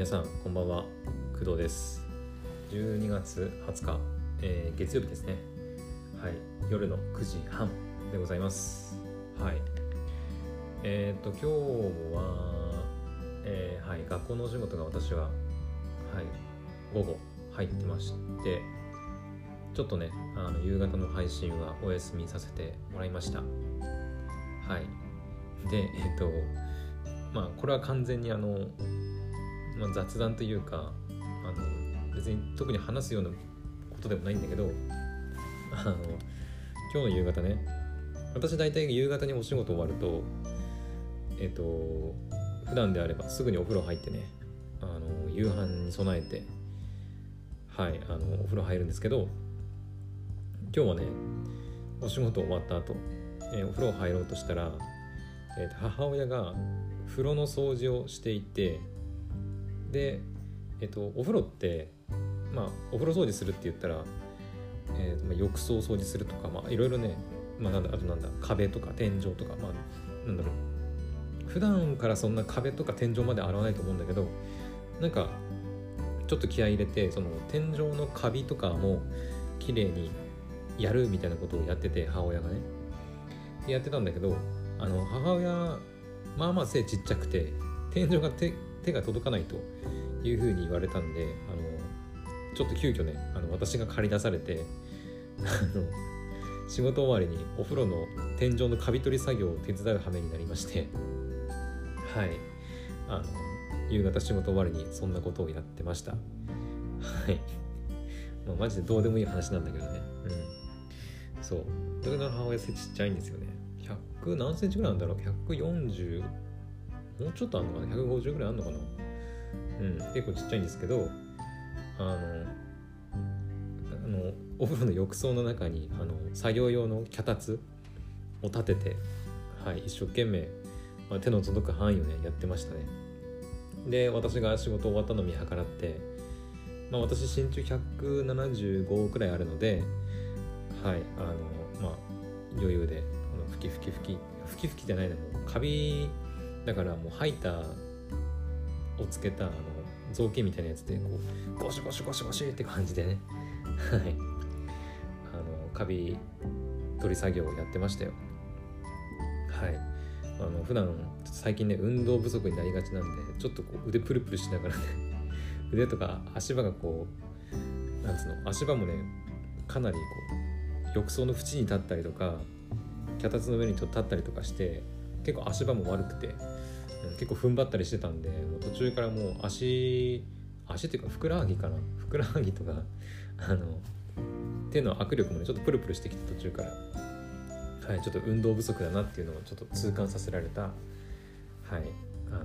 皆さんこんばんは。工藤です。12月20日、えー月曜日ですね。はい。夜の9時半でございます。はい。えっ、と今日は、えーはい。学校のお仕事が私ははい。午後入ってましてちょっとねあの夕方の配信はお休みさせてもらいました。はい。でえっ、とまあこれは完全にあの、まあ、雑談というかあの別に特に話すようなことでもないんだけどあの今日の夕方ね私大体夕方にお仕事終わるとえっ、と普段であればすぐにお風呂入ってねあの夕飯に備えてはいあのお風呂入るんですけど今日はねお仕事終わった後、えーお風呂入ろうとしたら、えーと母親が風呂の掃除をしていてで、えっと、お風呂ってまあお風呂掃除するって言ったら、えーまあ、浴槽掃除するとかまあいろいろね、まあ、なんだあとなんだ壁とか天井とかまあなんだろう。普段からそんな壁とか天井まで洗わないと思うんだけどなんかちょっと気合い入れてその天井のカビとかも綺麗にやるみたいなことをやってて母親がね。やってたんだけどあの母親まあまあ背ちっちゃくて天井が手手が届かないというふうに言われたんであのちょっと急遽ねあの私が借り出されて あの仕事終わりにお風呂の天井のカビ取り作業を手伝う羽目になりましてはい。あの夕方仕事終わりにそんなことをやってました。はい。まあマジでどうでもいい話なんだけどね。うん。そう。だから母親背ちっちゃいんですよね。100何センチぐらいあるんだろう？140もうちょっとあるのかな？150ぐらいあるのかな？うん結構ちっちゃいんですけどあのあのお風呂の浴槽の中にあの作業用の脚立を立てて、はい、一生懸命、まあ、手の届く範囲をねやってましたね。で私が仕事終わったのを見計らって、まあ、私身長175くらいあるのではいあのまあ余裕であのふきふきふきふきふきじゃないなもカビだからもうハイターをつけたあの造形みたいなやつでこうゴシゴシゴシゴシって感じでね。はい。あのカビ取り作業をやってましたよ。はい。あの普段最近ね運動不足になりがちなんでちょっとこう腕プルプルしながらね 腕とか足場がこうなんつうの足場もねかなりこう浴槽の縁に立ったりとか脚立の上にと立ったりとかして結構足場も悪くて、うん結構踏ん張ったりしてたんで途中からもう足足っていうかふくらはぎかな。ふくらはぎとか あの手の握力もねちょっとプルプルしてきて途中から。はいちょっと運動不足だなっていうのをちょっと痛感させられた。はいあの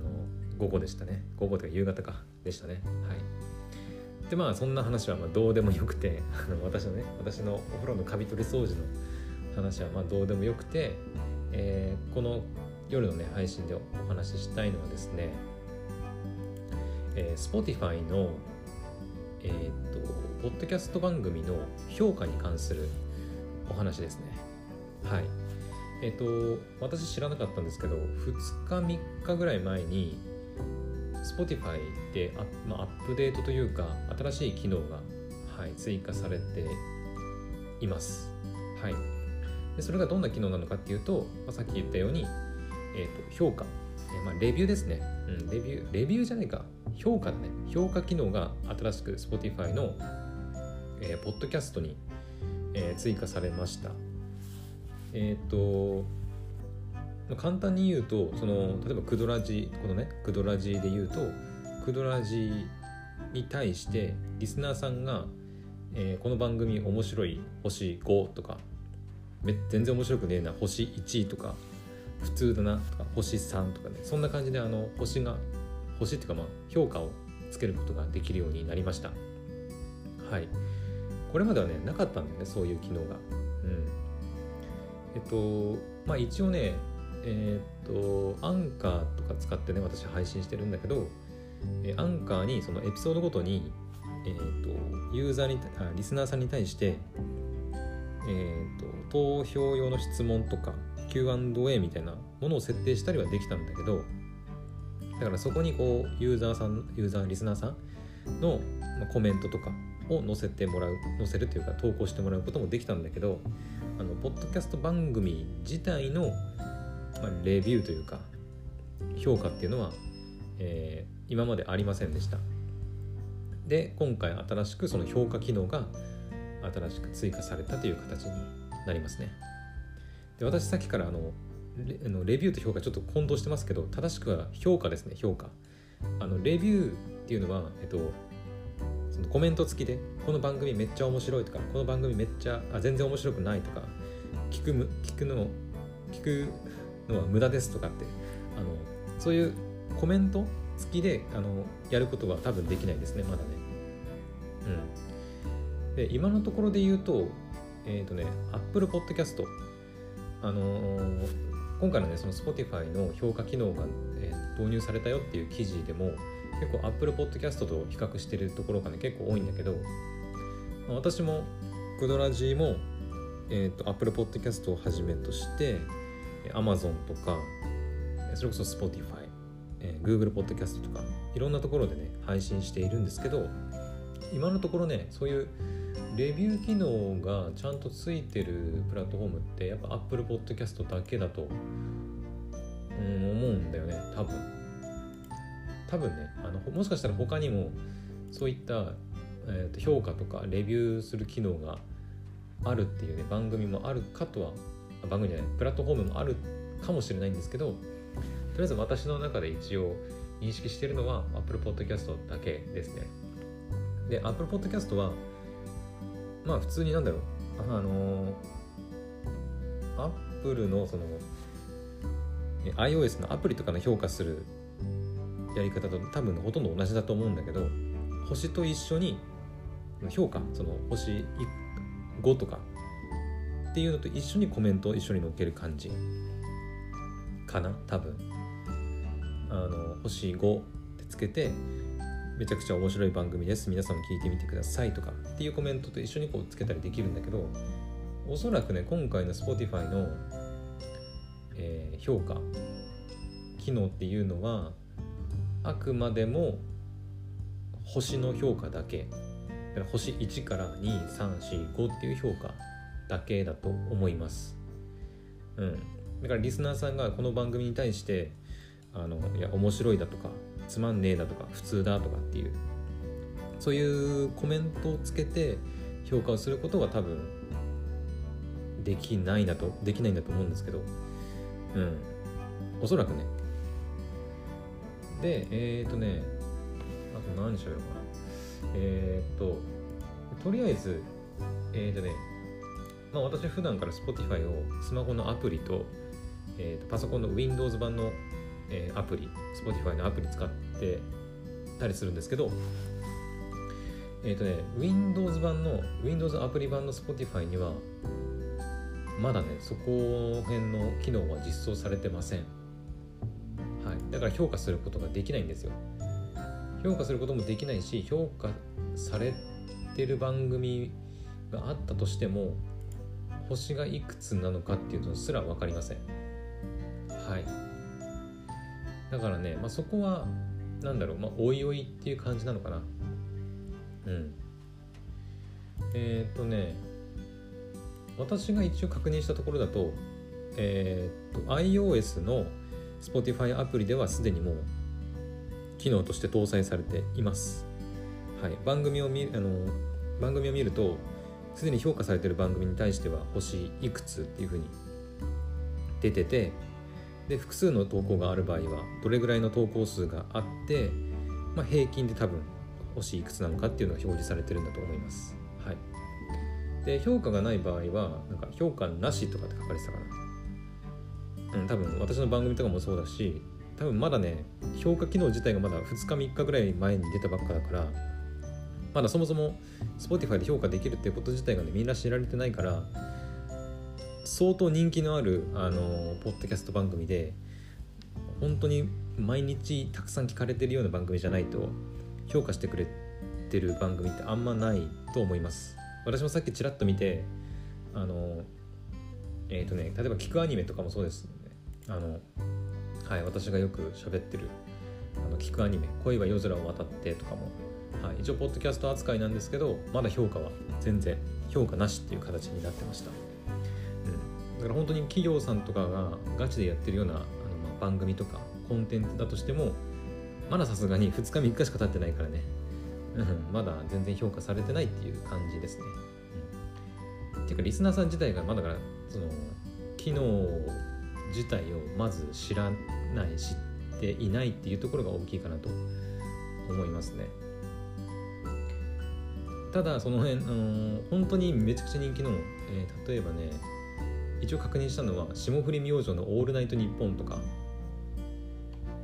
午後でしたね。午後というか夕方か。でしたね。はい。でまあそんな話はまあどうでもよくて あの私のね私のお風呂のカビ取り掃除の話はまあどうでもよくて、えーこの夜のね配信でお話ししたいのはですね、えー Spotify のえーっとポッドキャスト番組の評価に関するお話ですね。はい。えーっと私知らなかったんですけど2日3日ぐらい前に Spotify であ、まあ、アップデートというか新しい機能が、はい、追加されています。はい。でそれがどんな機能なのかっていうと、まあ、さっき言ったように、えー、と評価、えーまあ、レビューですね、うん、レビューレビューじゃないか。評価だね。評価機能が新しく Spotify の、えーポッドキャストに、えー追加されました。えっ、と簡単に言うとその例えばクドラジこのねクドラジで言うとクドラジに対してリスナーさんが、えーこの番組面白い星5とか全然面白くねえな星1とか普通だなとか星3とかねそんな感じであの星が星っていうかまあ評価をつけることができるようになりました。はい。これまではねなかったんだよねそういう機能が。うん。えっとまあ一応ねえーっとアンカーとか使ってね私配信してるんだけどえアンカーにそのエピソードごとにえっとユーザーにあリスナーさんに対してえー、と投票用の質問とか Q&A みたいなものを設定したりはできたんだけどだからそこにこうユーザーさんユーザーリスナーさんのコメントとかを載せてもらう載せるというか投稿してもらうこともできたんだけどあのポッドキャスト番組自体の、ま、レビューというか評価っていうのは、えー、今までありませんでした。で今回新しくその評価機能が新しく追加されたという形になりますね。で私さっきからあのレあのレビューと評価ちょっと混同してますけど正しくは評価ですね評価。あのレビューっていうのは、えっと、そのコメント付きでこの番組めっちゃ面白いとかこの番組めっちゃあ全然面白くないとか聞くむ聞くの聞くのは無駄ですとかってあのそういうコメント付きであのやることは多分できないですねまだね。うん。で今のところで言うとえっ、ー、とね Apple Podcast あのー、今回のねその Spotify の評価機能が、えー、導入されたよっていう記事でも結構 Apple Podcast と比較してるところがね結構多いんだけど、私もクドラジーも、えーと、Apple Podcast をはじめとして Amazon とかそれこそ Spotify、えー、Google Podcast とかいろんなところでね配信しているんですけど今のところねそういうレビュー機能がちゃんとついてるプラットフォームってやっぱ Apple Podcast だけだと、思うんだよね多分。多分ねあのもしかしたら他にもそういった、えー、と評価とかレビューする機能があるっていうね番組もあるかとは番組じゃないプラットフォームもあるかもしれないんですけどとりあえず私の中で一応認識してるのは Apple Podcast だけですね。で Apple Podcast はまあ普通になんだろう。あのアップルのその iOS のアプリとかの評価するやり方と多分ほとんど同じだと思うんだけど星と一緒に評価その星5とかっていうのと一緒にコメントを一緒に載っける感じ。かな多分。あの星5ってつけてめちゃくちゃ面白い番組です。皆さんも聞いてみてくださいとかっていうコメントと一緒にこうつけたりできるんだけどおそらくね今回の Spotify の、えー、評価機能っていうのはあくまでも星の評価だけ。だから星1から2345っていう評価だけだと思います。うん。だからリスナーさんがこの番組に対してあのいや面白いだとかつまんねえだとか普通だとかっていうそういうコメントをつけて評価をすることは多分できないなとできないんだと思うんですけどうんおそらくねで、えっ、ー、とね、あと何しようかな。えっ、ー、と、とりあえず、えっ、ー、とね、まあ私普段から Spotify をスマホのアプリと、えー、とパソコンの Windows 版の、えー、アプリ、Spotify のアプリ使ってたりするんですけど、えっ、ー、とね、Windows 版の、Windows アプリ版の Spotify には、まだね、そこ辺の機能は実装されてません。はい。だから評価することができないんですよ。評価することもできないし評価されてる番組があったとしても星がいくつなのかっていうのすら分かりません。はい。だからね、まあ、そこはなんだろうまあおいおいっていう感じなのかな。うん。えっ、とね私が一応確認したところだとえっ、と iOS の Spotify アプリではすでにもう機能として搭載されています。はい、番組を見あの番組を見るとすでに評価されている番組に対しては星いくつっていうふうに出ててで複数の投稿がある場合はどれぐらいの投稿数があって、まあ、平均で多分星いくつなのかっていうのが表示されてるんだと思います。はい、で評価がない場合はなんか評価なしとかって書かれてたかな。うん、多分私の番組とかもそうだし多分まだね評価機能自体がまだ2日3日ぐらい前に出たばっかだからまだそもそも Spotify で評価できるっていうこと自体がねみんな知られてないから相当人気のあるあのポッドキャスト番組で本当に毎日たくさん聞かれてるような番組じゃないと評価してくれてる番組ってあんまないと思います。私もさっきちらっと見てあのえっ、ー、とね例えば聞くアニメとかもそうですあのはい私がよく喋ってるあの聞くアニメ「恋は夜空を渡って」とかも、はい、一応ポッドキャスト扱いなんですけどまだ評価は全然評価なしっていう形になってました、から本当に企業さんとかがガチでやってるようなあのまあ番組とかコンテンツだとしてもまださすがに2日3日しか経ってないからね、うん、まだ全然評価されてないっていう感じですね、っていうかリスナーさん自体がまだからその機能自体をまず知らない知っていないっていうところが大きいかなと思いますね。ただその辺、あの本当にめちゃくちゃ人気の、えー、例えばね一応確認したのは霜降り明星の「オールナイトニッポン」とか。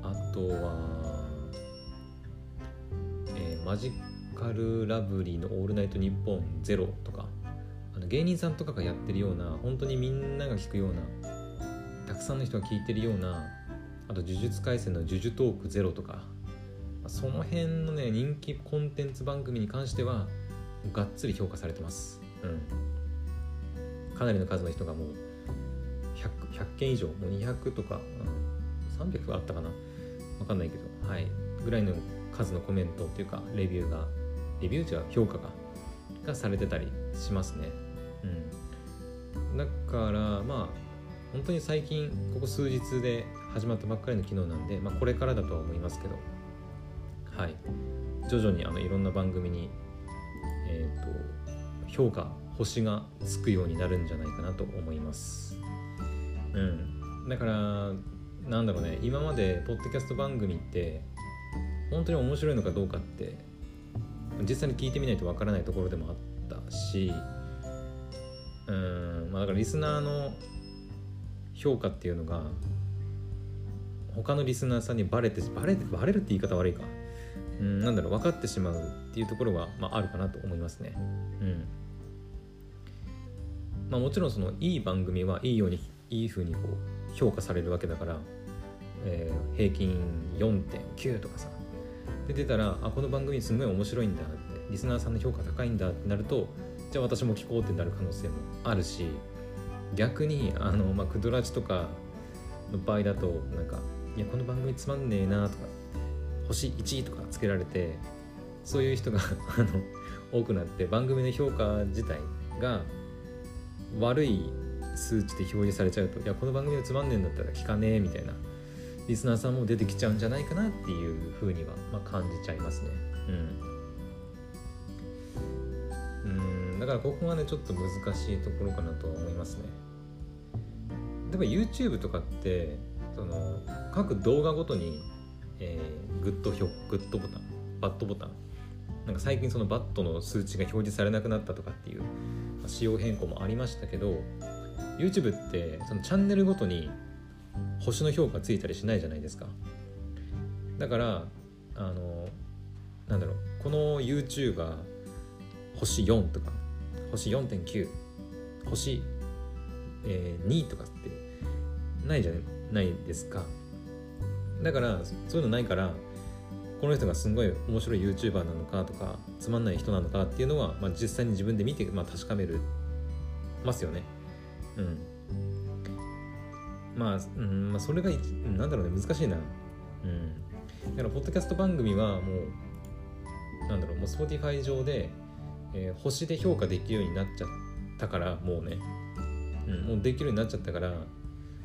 あとは、えー、マジカルラブリーの「オールナイトニッポンゼロとか。あの芸人さんとかがやってるような本当にみんなが聞くようなたくさんの人が聞いてるようなあと「呪術廻戦」の「呪術トークゼロとか。その辺のね人気コンテンツ番組に関してはがっつり評価されてます、うん、かなりの数の人がもう 100, 100件以上もう200とか、うん、300はあったかな。分かんないけどはい。ぐらいの数のコメントっていうかレビューがレビューじゃ評価ががされてたりしますね。うん。だからまあ本当に最近ここ数日で始まったばっかりの機能なんで、まあ、これからだとは思いますけど。はい。徐々にあのいろんな番組にえーと、評価星がつくようになるんじゃないかなと思います。うん。だからなんだろうね。今までポッドキャスト番組って本当に面白いのかどうかって実際に聞いてみないとわからないところでもあったしうん。まあだからリスナーの評価っていうのが他のリスナーさんにバレてバレてバレるって言い方悪いか。うん、なんだろう。分かってしまうっていうところは、まあ、あるかなと思いますね。うん。まあ、もちろんそのいい番組はいいようにいい風にこう評価されるわけだから、えー、平均4.9とかさで出たらあこの番組すごい面白いんだってリスナーさんの評価高いんだってなるとじゃあ私も聞こうってなる可能性もあるし逆にあの、まあ、クドラジとかの場合だとなんかいやこの番組つまんねえなとか星1とかつけられてそういう人が あの多くなって番組の評価自体が悪い数値で表示されちゃうといやこの番組がつまんねえんだったら聞かねえみたいなリスナーさんも出てきちゃうんじゃないかなっていうふうには、まあ、感じちゃいますね。うん。うん。だからここがねちょっと難しいところかなとは思いますね。例えば YouTube とかってその各動画ごとにえー、グッドひょグッドボタンバッドボタンなんか最近そのバッドの数値が表示されなくなったとかっていう、仕様変更もありましたけど YouTube ってそのチャンネルごとに星の評価ついたりしないじゃないですか。だからあのなんだろうこの YouTuber 星4とか星4.9星、えー、2とかってないじゃないですか。だからそういうのないからこの人がすごい面白い YouTuber なのかとかつまんない人なのかっていうのは、まあ、実際に自分で見て、まあ、確かめるますよね。うん。まあ、うんまあ、それがなんだろうね難しいな。うん。だからポッドキャスト番組はもうなんだろうもう Spotify 上で、えー、星で評価できるようになっちゃったからもうね、うん、もうできるようになっちゃったから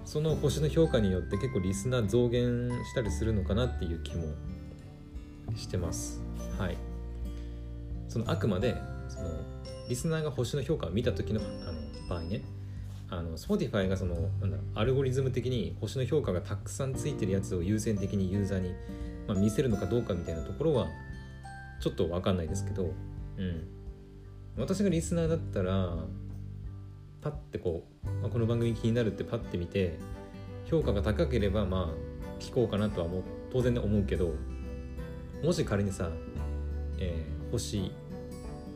その星の評価によって結構リスナー増減したりするのかなっていう気もしてます。はい。そのあくまでそのリスナーが星の評価を見た時のあの場合ね。あの Spotify がそのなんだアルゴリズム的に星の評価がたくさんついてるやつを優先的にユーザーに、まあ、見せるのかどうかみたいなところはちょっと分かんないですけど、うん、私がリスナーだったらパッてこう、まあ、この番組気になるってパッて見て評価が高ければまあ聞こうかなとはもう当然思うけど。もし仮にさ、えー、星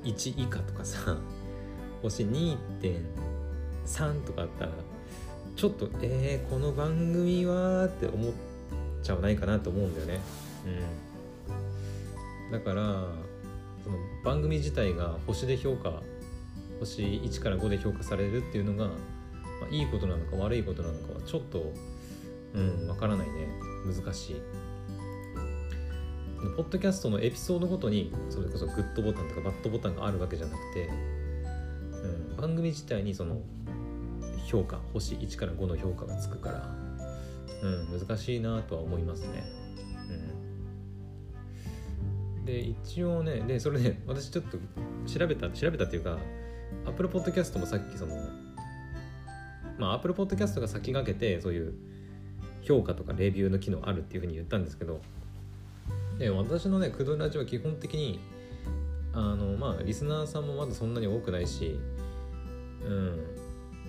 1以下とかさ 星2.3とかあったらちょっとえー、この番組はって思っちゃわないかなと思うんだよね。うん、だからその番組自体が星で評価星1から5で評価されるっていうのが、まあ、いいことなのか悪いことなのかはちょっとうんわからないね。難しい。ポッドキャストのエピソードごとにそれこそグッドボタンとかバッドボタンがあるわけじゃなくて、うん、番組自体にその評価星1から5の評価がつくから、うん、難しいなとは思いますね。うん、で一応ねでそれ、ね、私ちょっと調べた調べたっていうか Apple Podcast もさっきそのまあ Apple Podcast が先駆けてそういう評価とかレビューの機能あるっていうふうに言ったんですけどで私のねクドラジオは基本的にあのまあリスナーさんもまだそんなに多くないしうん。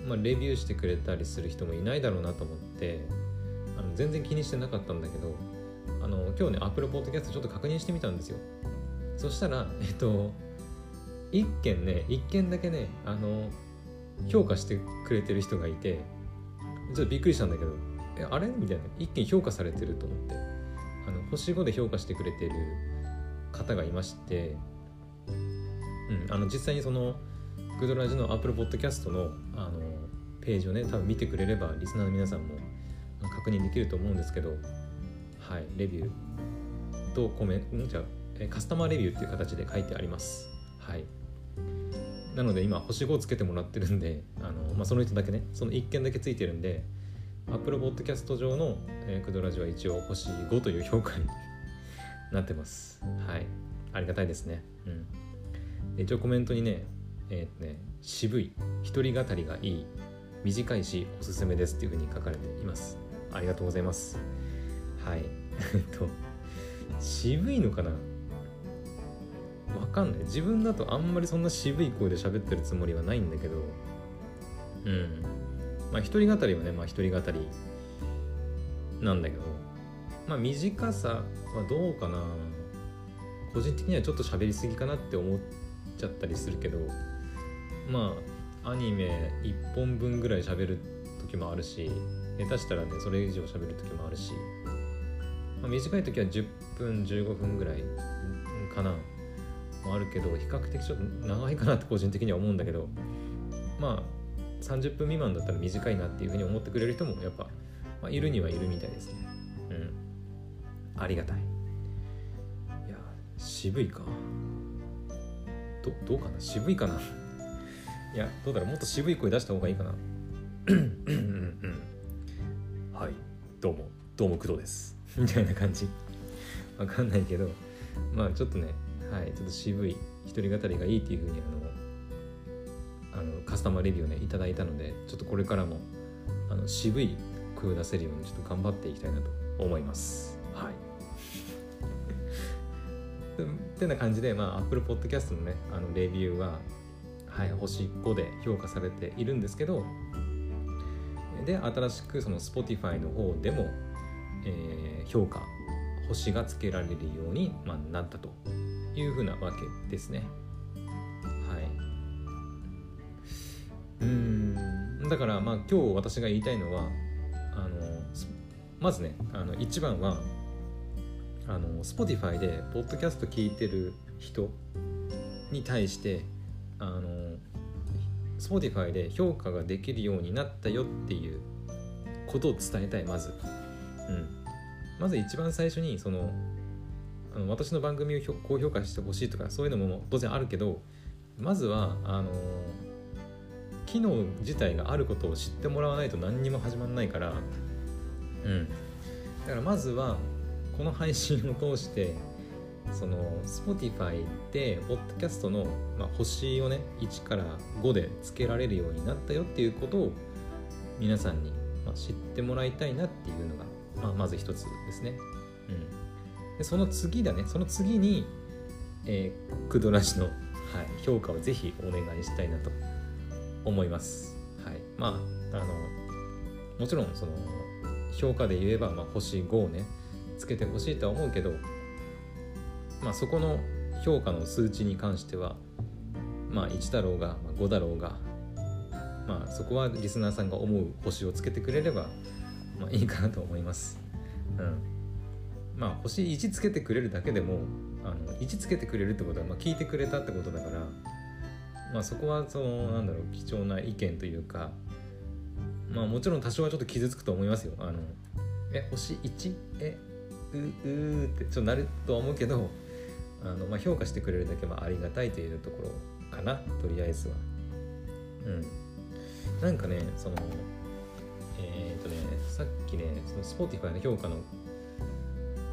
まあレビューしてくれたりする人もいないだろうなと思ってあの全然気にしてなかったんだけどあの今日ね Apple Podcast ちょっと確認してみたんですよ。そしたらえっと1件ね1件だけねあの評価してくれてる人がいてちょっとびっくりしたんだけどえあれ？みたいな。1件評価されてると思って。星5で評価してくれてる方がいまして、うん、あの実際にそのグドラジの Apple Podcast のあのページをね多分見てくれればリスナーの皆さんも確認できると思うんですけどはいレビューとコメントじゃカスタマーレビューっていう形で書いてあります。はい。なので今星5をつけてもらってるんであの、まあ、その人だけねその1件だけついてるんで Apple Podcast 上の、えー、クドラジオは一応星5という評価に なってます。はい。ありがたいですね。うん。一応コメントにね、えー、ね、渋い、一人語りがいい、短いしおすすめですっていうふうに書かれています。ありがとうございます。はい。えっと、渋いのかな？わかんない。自分だとあんまりそんな渋い声で喋ってるつもりはないんだけど、うん。まあ一人語りはねまあ一人語りなんだけどまあ短さはどうかな。個人的にはちょっと喋りすぎかなって思っちゃったりするけどまあアニメ1本分ぐらい喋る時もあるし下手したらねそれ以上喋る時もあるし、まあ、短い時は10分15分ぐらいかな。もあるけど比較的ちょっと長いかなって個人的には思うんだけどまあ30分未満だったら短いなっていうふうに思ってくれる人もやっぱ、まあ、いるにはいるみたいですね。うん。ありがたい。いや渋いか。どどうかな？渋いかな？いやどうだろう？もっと渋い声出した方がいいかな。はい。どうも。どうも工藤です。みたいな感じ。わかんないけど。まあちょっとね。はい。ちょっと渋い一人語りがいいっていうふうにあのあのカスタマーレビューをねいただいたのでちょっとこれからもあの渋い声を出せるようにちょっと頑張っていきたいなと思いますはい ってな感じで、まあ、Apple Podcast のねあのレビューは、はい、星5で評価されているんですけどで新しくその Spotify の方でも、えー、評価星がつけられるように、まあ、なったというふうなわけですね。うん。だからまあ今日私が言いたいのはあのまずねあの一番はあの Spotify でポッドキャスト聞いてる人に対してあの Spotify で評価ができるようになったよっていうことを伝えたいまず、うん、まず一番最初にそのあの私の番組を高評価してほしいとかそういうのも当然あるけどまずはあの機能自体があることを知ってもらわないと何にも始まらないから。うん。だからまずはこの配信を通してその Spotify でポッドキャストの、まあ、星をね1から5でつけられるようになったよっていうことを皆さんに、まあ、知ってもらいたいなっていうのが、まあ、まず一つですね。うん、でその次だね。その次に、えー、クドラジの、はい、評価をぜひお願いしたいなと。思います。はい、まああのもちろんその評価で言えば、まあ、星5をねつけてほしいとは思うけど、まあ、そこの評価の数値に関しては、まあ、1だろうが、ま、5だろうが、まあ、そこはリスナーさんが思う星をつけてくれれば、まあ、いいかなと思います。うんまあ、星1つけてくれるだけでもあの1つけてくれるってことは、まあ、聞いてくれたってことだからまあ、そこはそのなんだろう貴重な意見というかまあもちろん多少はちょっと傷つくと思いますよ。あのえ星 1? えうーってちょっとなるとは思うけどあの、まあ、評価してくれるだけはありがたいというところかなとりあえずは。うん。なんかねそのえっ、とねさっきねその Spotify の評価の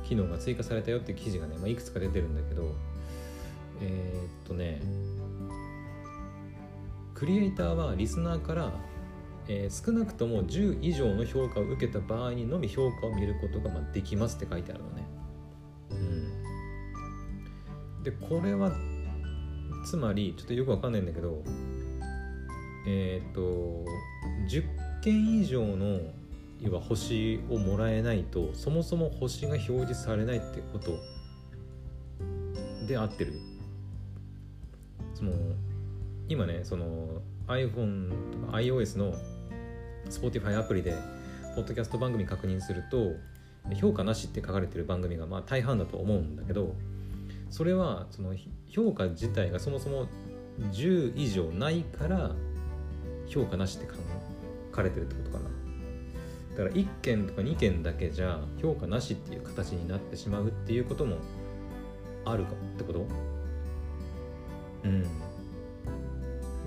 機能が追加されたよっていう記事がね、まあ、いくつか出てるんだけどえっとねクリエイターはリスナーからえー、少なくとも10以上の評価を受けた場合にのみ評価を見ることがまできますって書いてあるのね。うん、でこれはつまりちょっとよくわかんないんだけどえっ、と10件以上の要は星をもらえないとそもそも星が表示されないってことで合ってるその今ねその iPhone とか iOS の Spotify アプリでポッドキャスト番組確認すると評価なしって書かれてる番組がまあ大半だと思うんだけどそれはその評価自体がそもそも10以上ないから評価なしって書かれてるってことかな。だから1件とか2件だけじゃ評価なしっていう形になってしまうっていうこともあるかってこと？うん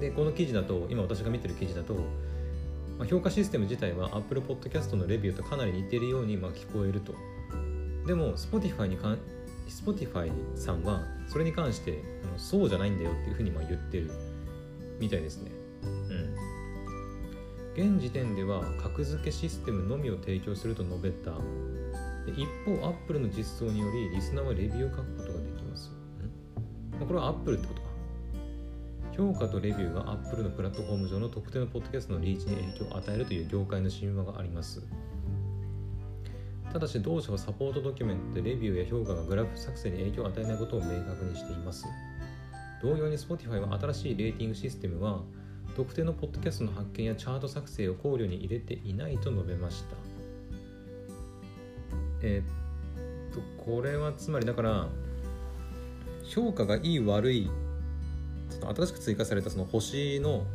でこの記事だと今私が見てる記事だとまあ、評価システム自体は Apple Podcast のレビューとかなり似てるようにま聞こえると。でも Spotify にかん Spotify さんはそれに関してあのそうじゃないんだよっていうふうにま言ってるみたいですね。うん。現時点では格付けシステムのみを提供すると述べた。一方 Apple の実装によりリスナーはレビューを書くことができます。これは Apple ってこと評価とレビューが Apple のプラットフォーム上の特定のポッドキャストのリーチに影響を与えるという業界の神話があります。ただし同社はサポートドキュメントでレビューや評価がグラフ作成に影響を与えないことを明確にしています。同様に Spotify は新しいレーティングシステムは特定のポッドキャストの発見やチャート作成を考慮に入れていないと述べました。えー、っと、これはつまりだから、評価がいい悪いその新しく追加されたその星の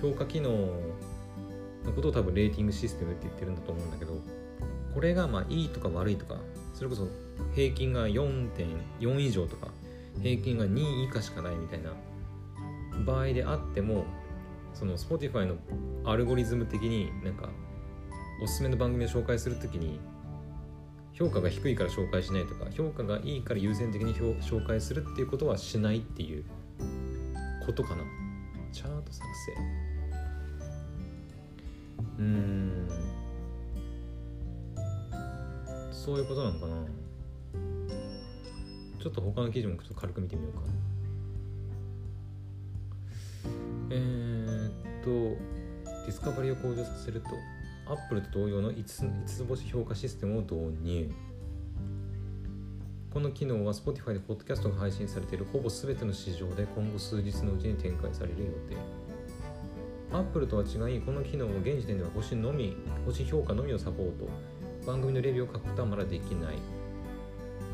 評価機能のことを多分レーティングシステムって言ってるんだと思うんだけどこれがまあいいとか悪いとかそれこそ平均が4.4以上とか平均が2以下しかないみたいな場合であってもその Spotify のアルゴリズム的になんかおすすめの番組を紹介するときに評価が低いから紹介しないとか評価がいいから優先的に紹介するっていうことはしないっていうことかな？チャート作成。うん。そういうことなのかな？ちょっと他の記事もちょっと軽く見てみようか。えー、っとディスカバリーを向上させるとアップルと同様の 5, 5つ星評価システムを導入。この機能は Spotify でポッドキャストが配信されているほぼ全ての市場で今後数日のうちに展開される予定。Apple とは違いこの機能は現時点では星のみ星評価のみをサポート。番組のレビューを書くことはまだできない。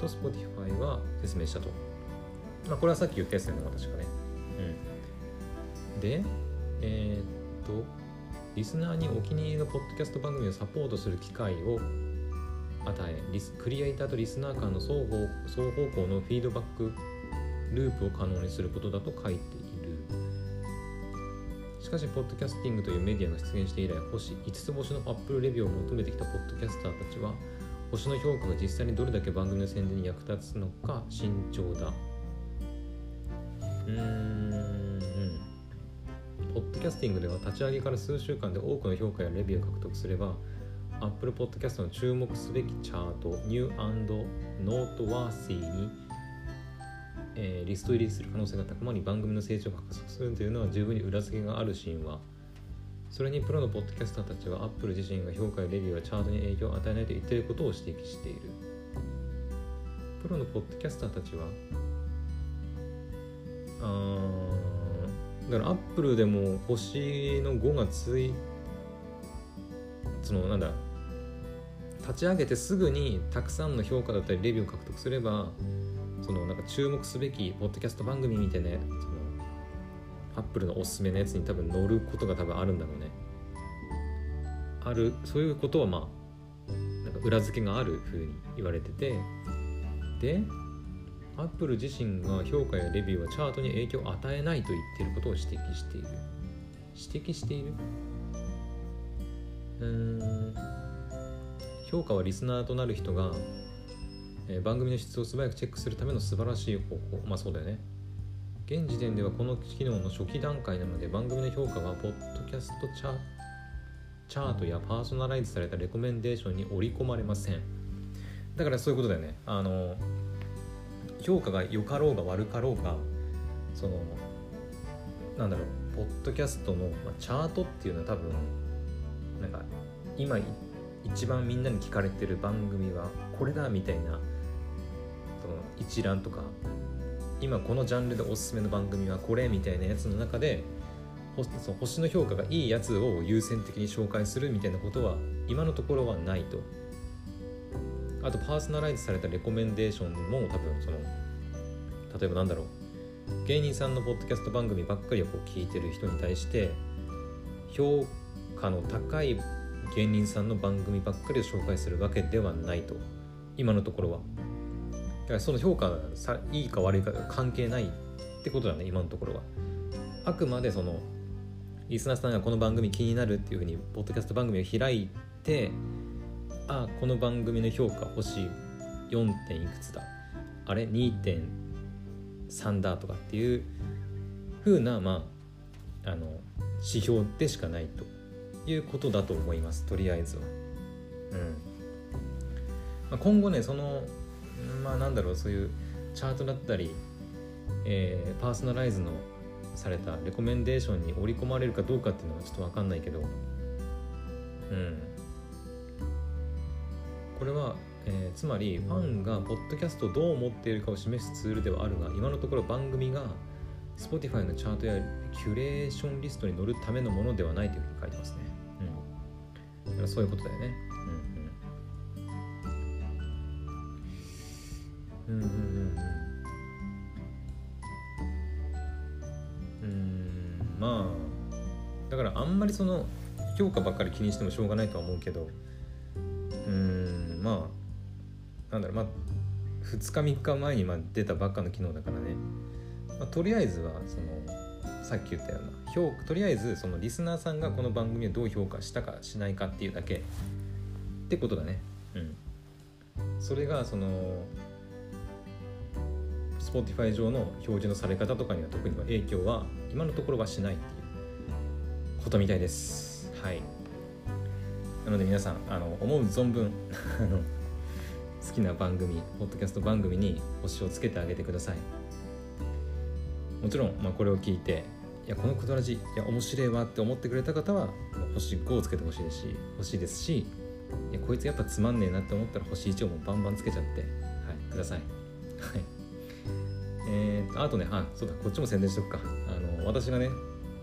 と Spotify は説明したと、まあ、これはさっき言ったやつだよね私がね。うん。でえー、っとリスナーにお気に入りのポッドキャスト番組をサポートする機会を与えリスクリエイターとリスナー間の双方双方向のフィードバックループを可能にすることだと書いている。しかしポッドキャスティングというメディアが出現して以来星5つ星のアップルレビューを求めてきたポッドキャスターたちは星の評価が実際にどれだけ番組の宣伝に役立つのか慎重だ。うーん。ポッドキャスティングでは立ち上げから数週間で多くの評価やレビューを獲得すれば Apple Podcast の注目すべきチャート New and Noteworthy に、えー、リスト入りする可能性が高まり番組の成長が加速するというのは十分に裏付けがある神話それにプロのポッドキャスターたちは Apple 自身が評価やレビューやチャートに影響を与えないと言っていることを指摘している。プロのポッドキャスターたちはあだから Apple でも星の5がついそのなんだ立ち上げてすぐにたくさんの評価だったりレビューを獲得すればそのなんか注目すべきポッドキャスト番組みたいなそのアップルのおすすめのやつに多分乗ることが多分あるんだろうね。あるそういうことはまあなんか裏付けがあるふうに言われてて。でアップル自身が評価やレビューはチャートに影響を与えないと言っていることを指摘している。指摘している？うーん。評価はリスナーとなる人が、えー番組の質を素早くチェックするための素晴らしい方法まあそうだよね。現時点ではこの機能の初期段階なので番組の評価はポッドキャストチャチャートやパーソナライズされたレコメンデーションに織り込まれません。だからそういうことだよね。あの評価が良かろうが悪かろうがそのなんだろうポッドキャストの、まあ、チャートっていうのは多分なんか今い一番みんなに聞かれてる番組はこれだみたいなその一覧とか今このジャンルでおすすめの番組はこれみたいなやつの中でその星の評価がいいやつを優先的に紹介するみたいなことは今のところはないと。あとパーソナライズされたレコメンデーションも多分その例えばなんだろう芸人さんのポッドキャスト番組ばっかりをこう聞いてる人に対して評価の高い芸人さんの番組ばっかりを紹介するわけではないと。今のところは。だからその評価さいいか悪いか関係ないってことだね今のところは。あくまでそのリスナーさんがこの番組気になるっていうふうにポッドキャスト番組を開いてあこの番組の評価星 4. 点いくつだ。あれ？2.3だとかっていう風なまああの指標でしかないと。いうことだと思いますとりあえずは。うんまあ、今後ねそのまあなんだろうそういうチャートだったり、えーパーソナライズのされたレコメンデーションに織り込まれるかどうかっていうのはちょっと分かんないけどうんこれは、えーつまりファンがポッドキャストをどう思っているかを示すツールではあるが今のところ番組が Spotify のチャートやキュレーションリストに載るためのものではないというふうに書いてますね。うん、だからそういうことだよね。うんうん。うんうんうんうん。まあだからあんまりその評価ばっかり気にしてもしょうがないとは思うけどうんまあなんだろうまあ2日3日前にまあ出たばっかの機能だからね、まあ、とりあえずはそのさっき言ったような評とりあえずそのリスナーさんがこの番組をどう評価したかしないかっていうだけ。ってことだね。うん。それがその Spotify 上の表示のされ方とかには特には影響は今のところはしないっていう。ことみたいです。はい。なので皆さんあの思う存分 あの好きな番組ポッドキャスト番組に星をつけてあげてください。もちろん、まあ、これを聞いていやこの「くだらじ」いや面白いわって思ってくれた方は星5をつけてほしいですし欲しいですしいやこいつやっぱつまんねえなって思ったら星1をもバンバンつけちゃってはいくださいはいえーと、あとね、あ、そうだ、こっちも宣伝しとくか。あの、私がね、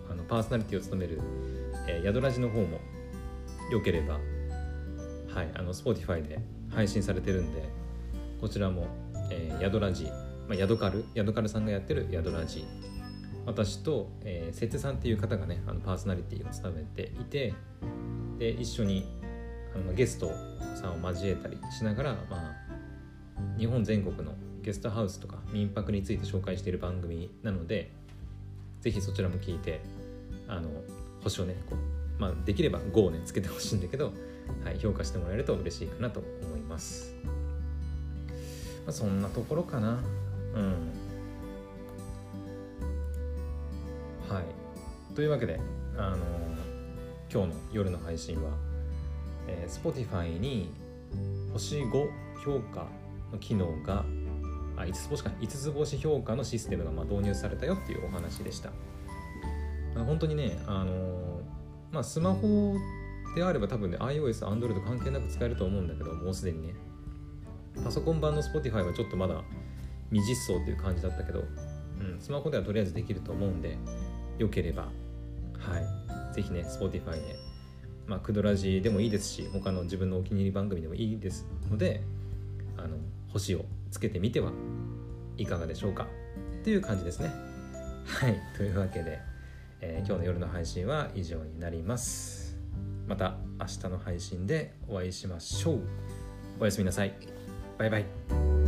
あのパーソナリティを務める、えー、宿ラジの方も、よければ、はい、あの、Spotify で配信されてるんで、こちらも、えー、宿ラジ、まあ、宿カル、宿カルさんがやってる宿ラジ、私と、えー、せつさんっていう方がね、あのパーソナリティを務めていて、で、一緒にあのゲストさんを交えたりしながら、まあ、日本全国のゲストハウスとか民泊について紹介している番組なのでぜひそちらも聞いてあの星をねこう、まあ、できれば5をねつけてほしいんだけど、はい、評価してもらえると嬉しいかなと思います、まあ、そんなところかな。うん。はい。というわけであの今日の夜の配信は、えー Spotify に星5評価の機能があ5つ星か5つ星評価のシステムがまあ導入されたよっていうお話でした。あ本当にねあのまあスマホであれば多分ね iOS、Android 関係なく使えると思うんだけどもうすでにね。パソコン版の Spotify はちょっとまだ未実装っていう感じだったけど、うん、スマホではとりあえずできると思うんでよければ。はい。ぜひね Spotify で。まあクドラジでもいいですし他の自分のお気に入り番組でもいいですのであの星をつけてみてはいかがでしょうか。っていう感じですね。はい。というわけで、えー今日の夜の配信は以上になります。また明日の配信でお会いしましょう。おやすみなさい。バイバイ。